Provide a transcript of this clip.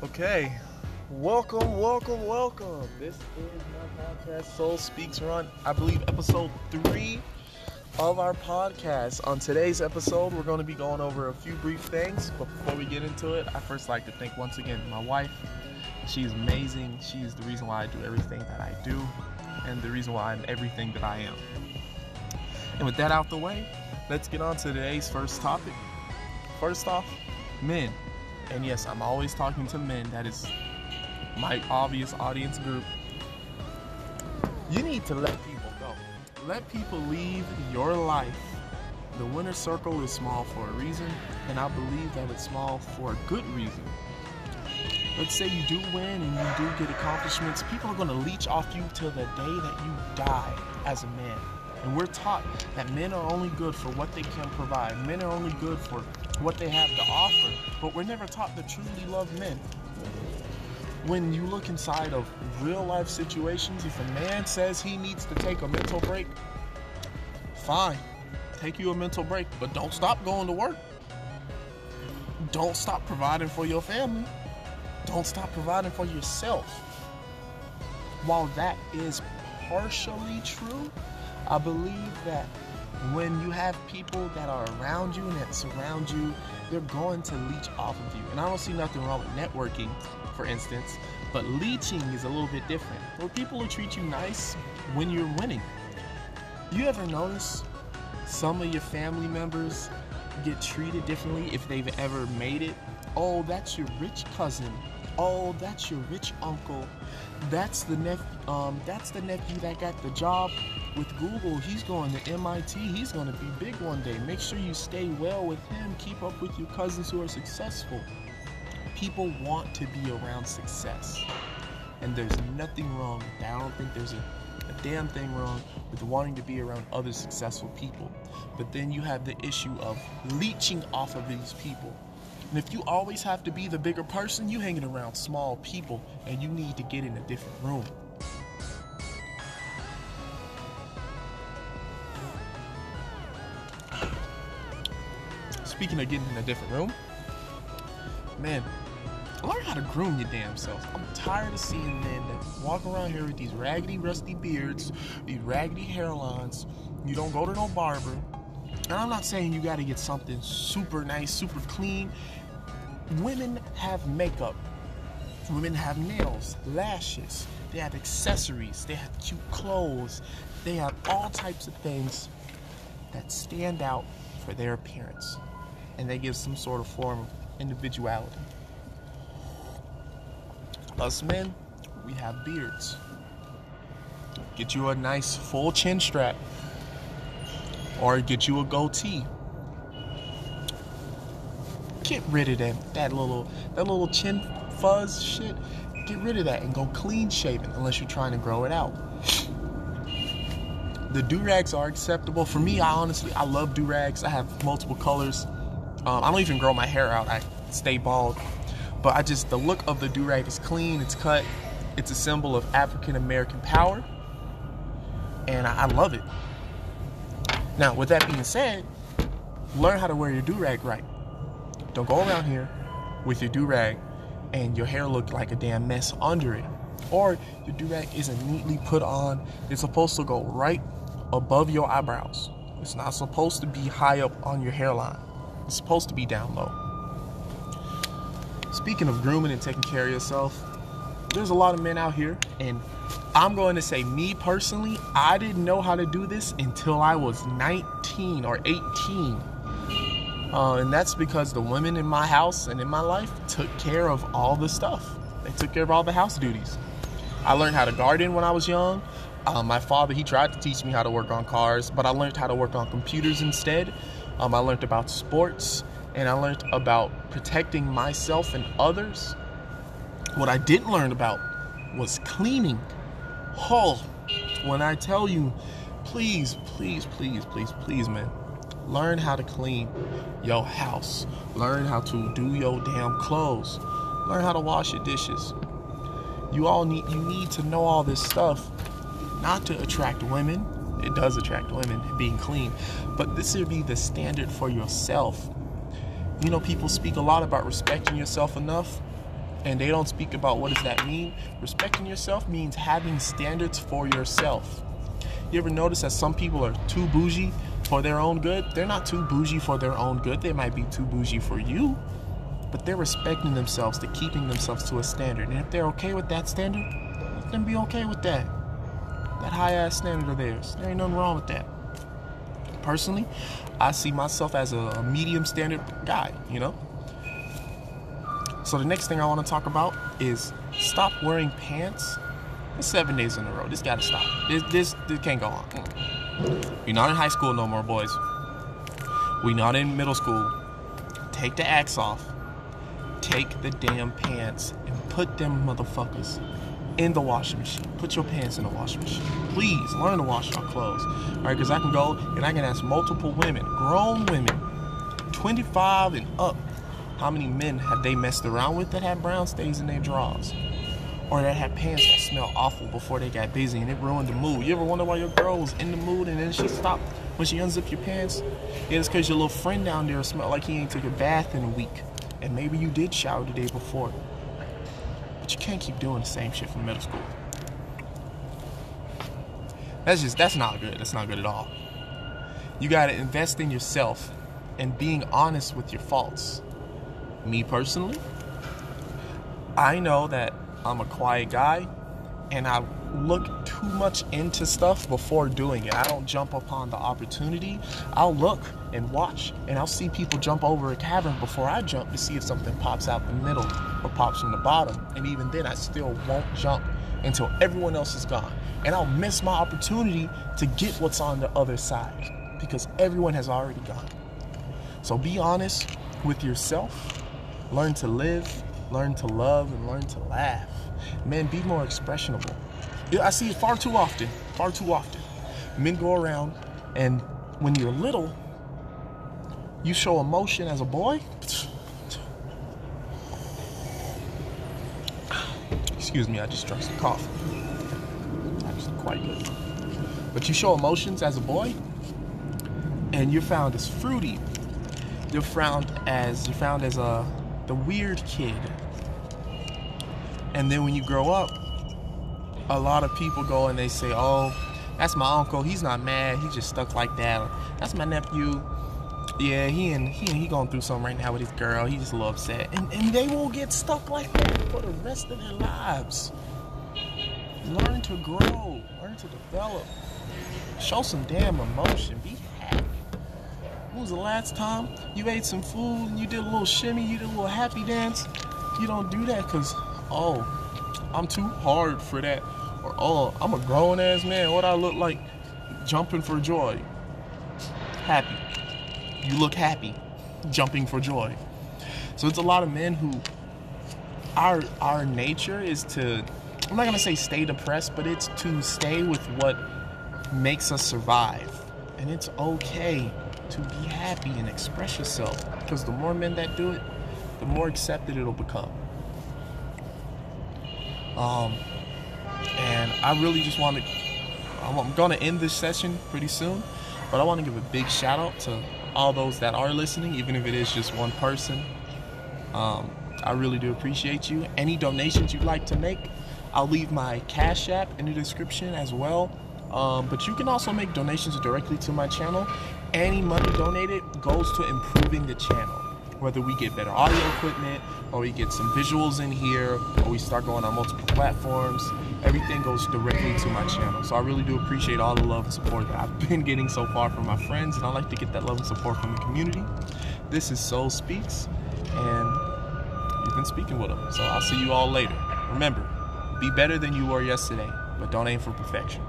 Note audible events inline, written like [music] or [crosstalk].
Okay, welcome, welcome, welcome. This is my podcast, Soul Speaks Run. I believe episode three of our podcast. On today's episode, we're going to be going over a few brief things. But before we get into it, I first like to thank once again my wife. She's amazing. She's the reason why I do everything that I do, and the reason why I'm everything that I am. And with that out the way, let's get on to today's first topic. First off, men. And yes, I'm always talking to men. That is my obvious audience group. You need to let people go. Let people leave your life. The winner circle is small for a reason, and I believe that it's small for a good reason. Let's say you do win and you do get accomplishments, people are going to leech off you till the day that you die as a man. And we're taught that men are only good for what they can provide. Men are only good for what they have to offer. But we're never taught to truly love men. When you look inside of real life situations, if a man says he needs to take a mental break, fine. Take you a mental break, but don't stop going to work. Don't stop providing for your family. Don't stop providing for yourself. While that is partially true, I believe that when you have people that are around you and that surround you, they're going to leech off of you. And I don't see nothing wrong with networking, for instance, but leeching is a little bit different. Where people will treat you nice when you're winning. You ever notice some of your family members get treated differently if they've ever made it? Oh, that's your rich cousin. Oh, that's your rich uncle. That's the nephew. Um, that's the nephew that got the job with Google. He's going to MIT. He's going to be big one day. Make sure you stay well with him. Keep up with your cousins who are successful. People want to be around success, and there's nothing wrong. I don't think there's a, a damn thing wrong with wanting to be around other successful people. But then you have the issue of leeching off of these people. And if you always have to be the bigger person, you hanging around small people and you need to get in a different room. Speaking of getting in a different room, man, learn how to groom your damn self. I'm tired of seeing men that walk around here with these raggedy, rusty beards, these raggedy hairlines. You don't go to no barber. And I'm not saying you gotta get something super nice, super clean. Women have makeup. Women have nails, lashes. They have accessories. They have cute clothes. They have all types of things that stand out for their appearance. And they give some sort of form of individuality. Us men, we have beards. Get you a nice full chin strap. Or get you a goatee get rid of that that little that little chin fuzz shit. Get rid of that and go clean shaven unless you're trying to grow it out. The do rags are acceptable for me. I honestly I love do rags. I have multiple colors. Um, I don't even grow my hair out. I stay bald. But I just the look of the do rag is clean. It's cut. It's a symbol of African American power, and I, I love it. Now, with that being said, learn how to wear your do rag right. Don't go around here with your do rag and your hair look like a damn mess under it. Or your do rag isn't neatly put on. It's supposed to go right above your eyebrows. It's not supposed to be high up on your hairline. It's supposed to be down low. Speaking of grooming and taking care of yourself, there's a lot of men out here, and I'm going to say, me personally, I didn't know how to do this until I was 19 or 18. Uh, and that's because the women in my house and in my life took care of all the stuff. They took care of all the house duties. I learned how to garden when I was young. Uh, my father, he tried to teach me how to work on cars, but I learned how to work on computers instead. Um, I learned about sports and I learned about protecting myself and others. What I didn't learn about was cleaning. Oh, when I tell you, please, please, please, please, please, man, learn how to clean your house. Learn how to do your damn clothes. Learn how to wash your dishes. You all need you need to know all this stuff not to attract women. It does attract women being clean, but this should be the standard for yourself. You know, people speak a lot about respecting yourself enough. and they don't speak about what does that mean. Respecting yourself means having standards for yourself. You ever notice that some people are too bougie for their own good? They're not too bougie for their own good. They might be too bougie for you, but they're respecting themselves, they're keeping themselves to a standard. And if they're okay with that standard, let them be okay with that. That high ass standard of theirs. There ain't nothing wrong with that. Personally, I see myself as a, medium standard guy, you know? So the next thing I want to talk about is stop wearing pants seven days in a row. This gotta stop. This this this can't go on. Mm. We're not in high school no more, boys. We not in middle school. Take the axe off. Take the damn pants and put them motherfuckers in the washing machine. Put your pants in the washing machine. Please learn to wash your clothes. All right, because I can go and I can ask multiple women, grown women, 25 and up, how many men have they messed around with that have brown stains in their drawers? Or that had pants that smell awful before they got busy and it ruined the mood. You ever wonder why your girl was in the mood and then she stopped when she unzipped your pants? Yeah, it's because your little friend down there smelled like he ain't took a bath in a week. And maybe you did shower the day before. But you can't keep doing the same shit from middle school. That's just, that's not good. That's not good at all. You gotta invest in yourself and being honest with your faults. Me personally, I know that I'm a quiet guy and I look too much into stuff before doing it. I don't jump upon the opportunity. I'll look and watch and I'll see people jump over a cavern before I jump to see if something pops out the middle or pops from the bottom. And even then, I still won't jump until everyone else is gone. And I'll miss my opportunity to get what's on the other side because everyone has already gone. So be honest with yourself, learn to live, learn to love, and learn to laugh Man, be more expressionable. I see it far too often, far too often. Men go around and when you're little, you show emotion as a boy. Excuse me, I just drank some coffee. Actually, quite good. But you show emotions as a boy, and you're found as fruity. You're found as you're found as a the weird kid, and then when you grow up, a lot of people go and they say, "Oh, that's my uncle. He's not mad. He just stuck like that." That's my nephew. Yeah, he and he he going through something right now with his girl. He's just a little upset, and and they will get stuck like that for the rest of their lives. Learn to grow. Learn to develop. Show some damn emotion. Be happy. When was the last time you ate some food and you did a little shimmy, you did a little happy dance? You don't do that because oh, I'm too hard for that. Or, oh, I'm a grown ass man. What I look like jumping for joy. Happy. You look happy jumping for joy. So it's a lot of men who our our nature is to I'm not gonna say stay depressed, but it's to stay with what makes us survive. And it's okay to be happy and express yourself. Because the more men that do it, the more accepted it'll become. Um, and I really just want to, I'm going to end this session pretty soon, but I want to give a big shout out to all those that are listening, even if it is just one person. Um, I really do appreciate you. Any donations you'd like to make, I'll leave my Cash App in the description as well. Um, but you can also make donations directly to my channel. Any money donated goes to improving the channel whether we get better audio equipment or we get some visuals in here or we start going on multiple platforms everything goes directly to my channel. So i really do appreciate all the love and support that i've [laughs] been getting so far from my friends and i like to get that love and support from the community. This is soul speaks and you've been speaking with them so i'll see you all later. Remember be better than you were yesterday but don't aim for perfection